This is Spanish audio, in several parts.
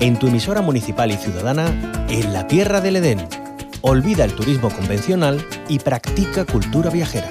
En tu emisora municipal y ciudadana, en la tierra del Edén. Olvida el turismo convencional y practica cultura viajera.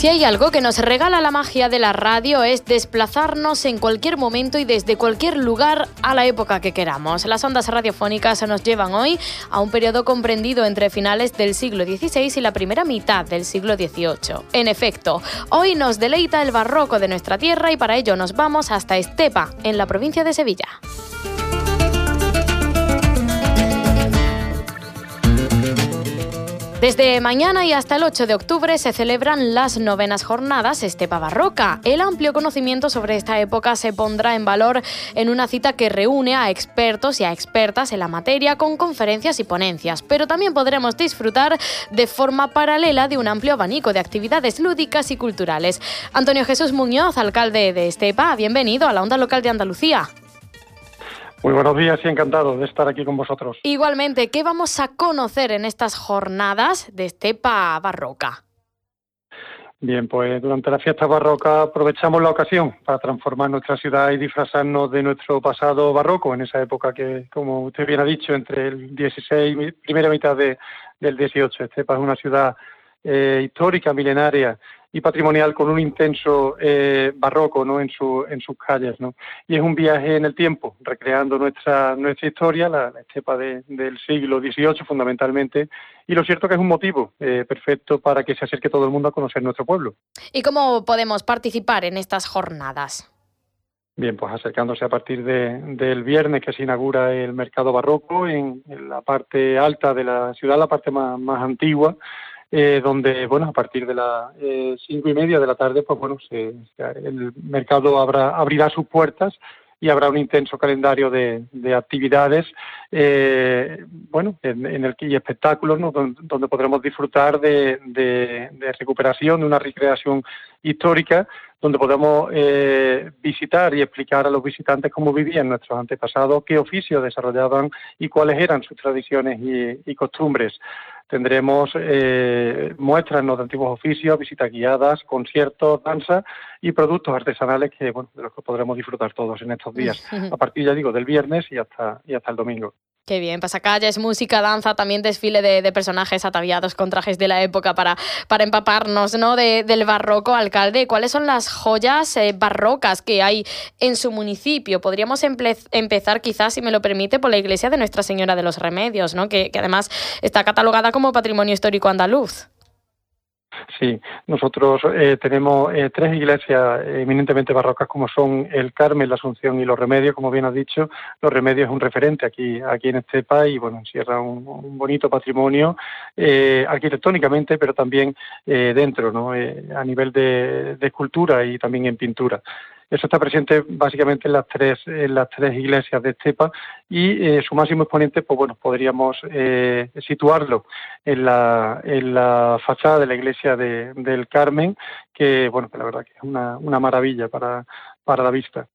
Si hay algo que nos regala la magia de la radio es desplazarnos en cualquier momento y desde cualquier lugar a la época que queramos. Las ondas radiofónicas nos llevan hoy a un periodo comprendido entre finales del siglo XVI y la primera mitad del siglo XVIII. En efecto, hoy nos deleita el barroco de nuestra tierra y para ello nos vamos hasta Estepa, en la provincia de Sevilla. Desde mañana y hasta el 8 de octubre se celebran las novenas jornadas Estepa Barroca. El amplio conocimiento sobre esta época se pondrá en valor en una cita que reúne a expertos y a expertas en la materia con conferencias y ponencias, pero también podremos disfrutar de forma paralela de un amplio abanico de actividades lúdicas y culturales. Antonio Jesús Muñoz, alcalde de Estepa, bienvenido a la Onda Local de Andalucía. Muy buenos días y encantado de estar aquí con vosotros. Igualmente, ¿qué vamos a conocer en estas jornadas de Estepa Barroca? Bien, pues durante la fiesta barroca aprovechamos la ocasión para transformar nuestra ciudad y disfrazarnos de nuestro pasado barroco, en esa época que, como usted bien ha dicho, entre el 16 y primera mitad de, del 18. Estepa es una ciudad eh, histórica, milenaria, y patrimonial con un intenso eh, barroco ¿no? en, su, en sus calles. ¿no? Y es un viaje en el tiempo, recreando nuestra, nuestra historia, la, estepa del siglo XVIII fundamentalmente, y lo cierto que es un motivo eh, perfecto para que se acerque todo el mundo a conocer nuestro pueblo. ¿Y cómo podemos participar en estas jornadas? Bien, pues acercándose a partir de, del viernes que se inaugura el mercado barroco en, la parte alta de la ciudad, la parte más, más antigua, eh, donde, bueno, a partir de las eh, cinco y media de la tarde, pues bueno, se, el mercado habrá, abrirá sus puertas y habrá un intenso calendario de, de actividades, eh, bueno, en, el que y espectáculos, ¿no? donde, podremos disfrutar de, recuperación, de una recreación histórica, donde podemos eh, visitar y explicar a los visitantes cómo vivían nuestros antepasados, qué oficios desarrollaban y cuáles eran sus tradiciones y costumbres. Tendremos eh, muestras de antiguos oficios, visitas guiadas, conciertos, danza y productos artesanales que, bueno, de los que podremos disfrutar todos en estos días, a partir, ya digo, del viernes y hasta, y hasta el domingo. Qué bien, pasacalles, música, danza, también desfile de, personajes ataviados con trajes de la época para, para empaparnos ¿no? del barroco, alcalde. ¿Cuáles son las joyas eh, barrocas que hay en su municipio? Podríamos empezar, quizás, si me lo permite, por la iglesia de Nuestra Señora de los Remedios, ¿no? que, que además está catalogada como patrimonio histórico andaluz. Sí, nosotros eh, tenemos eh, tres iglesias eminentemente barrocas como son el Carmen, la Asunción y los Remedios, como bien has dicho. Los Remedios es un referente aquí, aquí en este país y bueno, encierra un, bonito patrimonio eh, arquitectónicamente, pero también dentro, ¿no? a nivel de, de escultura y también en pintura. Eso está presente básicamente en las tres, en las tres iglesias de Estepa y eh, su máximo exponente, pues bueno, podríamos eh, situarlo en la, en la fachada de la iglesia de, del Carmen, que bueno, que la verdad que es una, una maravilla para, para la vista.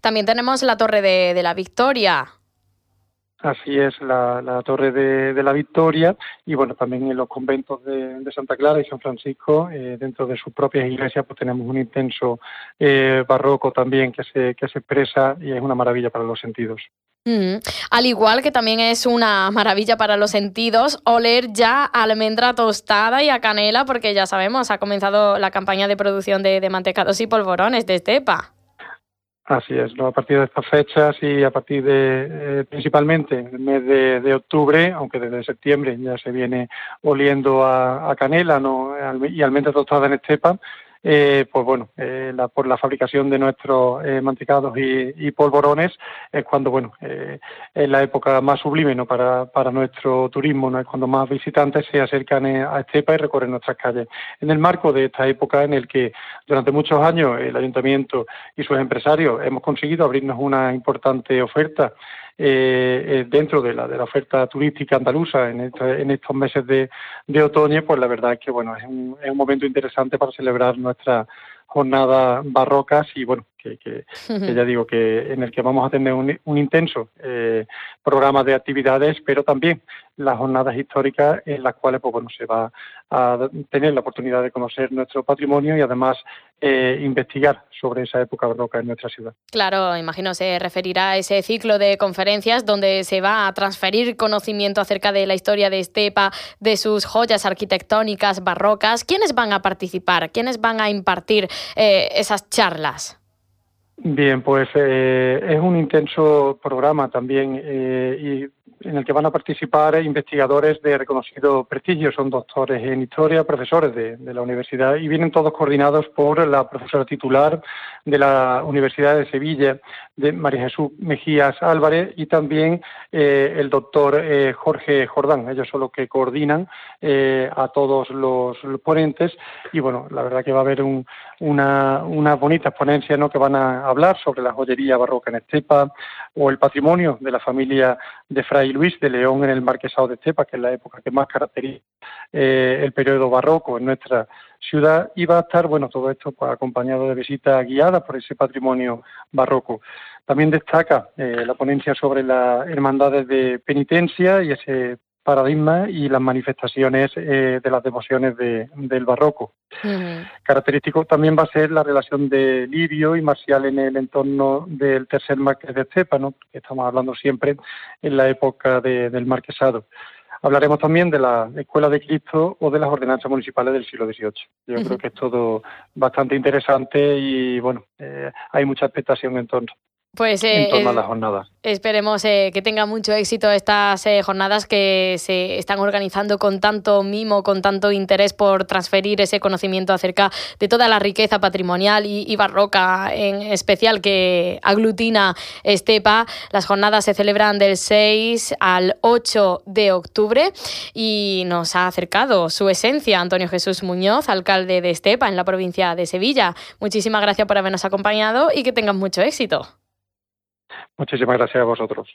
También tenemos la Torre de, de la Victoria, Así es, la, Torre de, la Victoria y bueno, también en los conventos de, Santa Clara y San Francisco, eh, dentro de sus propias iglesias, pues tenemos un intenso eh, barroco también que se, que se expresa y es una maravilla para los sentidos. Mm. Al igual que también es una maravilla para los sentidos oler ya almendra tostada y a canela, porque ya sabemos, ha comenzado la campaña de producción de, de mantecados y polvorones de estepa. Así es, a partir de estas fechas y a partir de eh, principalmente el mes de, octubre, aunque desde septiembre ya se viene oliendo a, a canela ¿no? y almendra tostada en estepa, eh, pues bueno, eh, la, por la fabricación de nuestros eh, mantecados y, polvorones es cuando, bueno, eh, es la época más sublime ¿no? para, para nuestro turismo, ¿no? es cuando más visitantes se acercan a Estepa y recorren nuestras calles. En el marco de esta época en el que durante muchos años el ayuntamiento y sus empresarios hemos conseguido abrirnos una importante oferta eh, eh, dentro de la, de la oferta turística andaluza en, en estos meses de, de, otoño, pues la verdad es que bueno es un, es un momento interesante para celebrar nuestra jornadas barrocas y bueno, que, que, ya digo que en el que vamos a tener un, un intenso eh, programa de actividades, pero también las jornadas históricas en las cuales pues bueno se va a tener la oportunidad de conocer nuestro patrimonio y además eh, investigar sobre esa época barroca en nuestra ciudad. Claro, imagino se referirá a ese ciclo de conferencias donde se va a transferir conocimiento acerca de la historia de Estepa, de sus joyas arquitectónicas barrocas. ¿Quiénes van a participar? ¿Quiénes van a impartir eh, esas charlas? Bien, pues eh, es un intenso programa también eh, y en el que van a participar investigadores de reconocido prestigio, son doctores en historia, profesores de, la universidad y vienen todos coordinados por la profesora titular de la Universidad de Sevilla, de María Jesús Mejías Álvarez y también eh, el doctor eh, Jorge Jordán. Ellos son los que coordinan eh, a todos los, ponentes y bueno, la verdad que va a haber un, una, unas bonitas ponencias ¿no? que van a hablar sobre la joyería barroca en Estepa o el patrimonio de la familia de Fray Luis de León en el Marquesado de Estepa, que es la época que más caracteriza el periodo barroco en nuestra ciudad, y va a estar, bueno, todo esto pues, acompañado de visitas guiadas por ese patrimonio barroco. También destaca eh, la ponencia sobre las hermandades de penitencia y ese paradigma y las manifestaciones eh, de las devociones del barroco. Característico también va a ser la relación de Livio y Marcial en el entorno del tercer marqués de Cepa, que estamos hablando siempre en la época del marquesado. Hablaremos también de la Escuela de Cristo o de las ordenanzas municipales del siglo XVIII. Yo creo que es todo bastante interesante y, bueno, eh, hay mucha expectación en torno. Pues eh, esperemos eh, que tengan mucho éxito estas eh, jornadas que se están organizando con tanto mimo, con tanto interés por transferir ese conocimiento acerca de toda la riqueza patrimonial y, barroca en especial que aglutina Estepa. Las jornadas se celebran del 6 al 8 de octubre y nos ha acercado su esencia Antonio Jesús Muñoz, alcalde de Estepa en la provincia de Sevilla. Muchísimas gracias por habernos acompañado y que tengan mucho éxito. Muchísimas gracias a vosotros.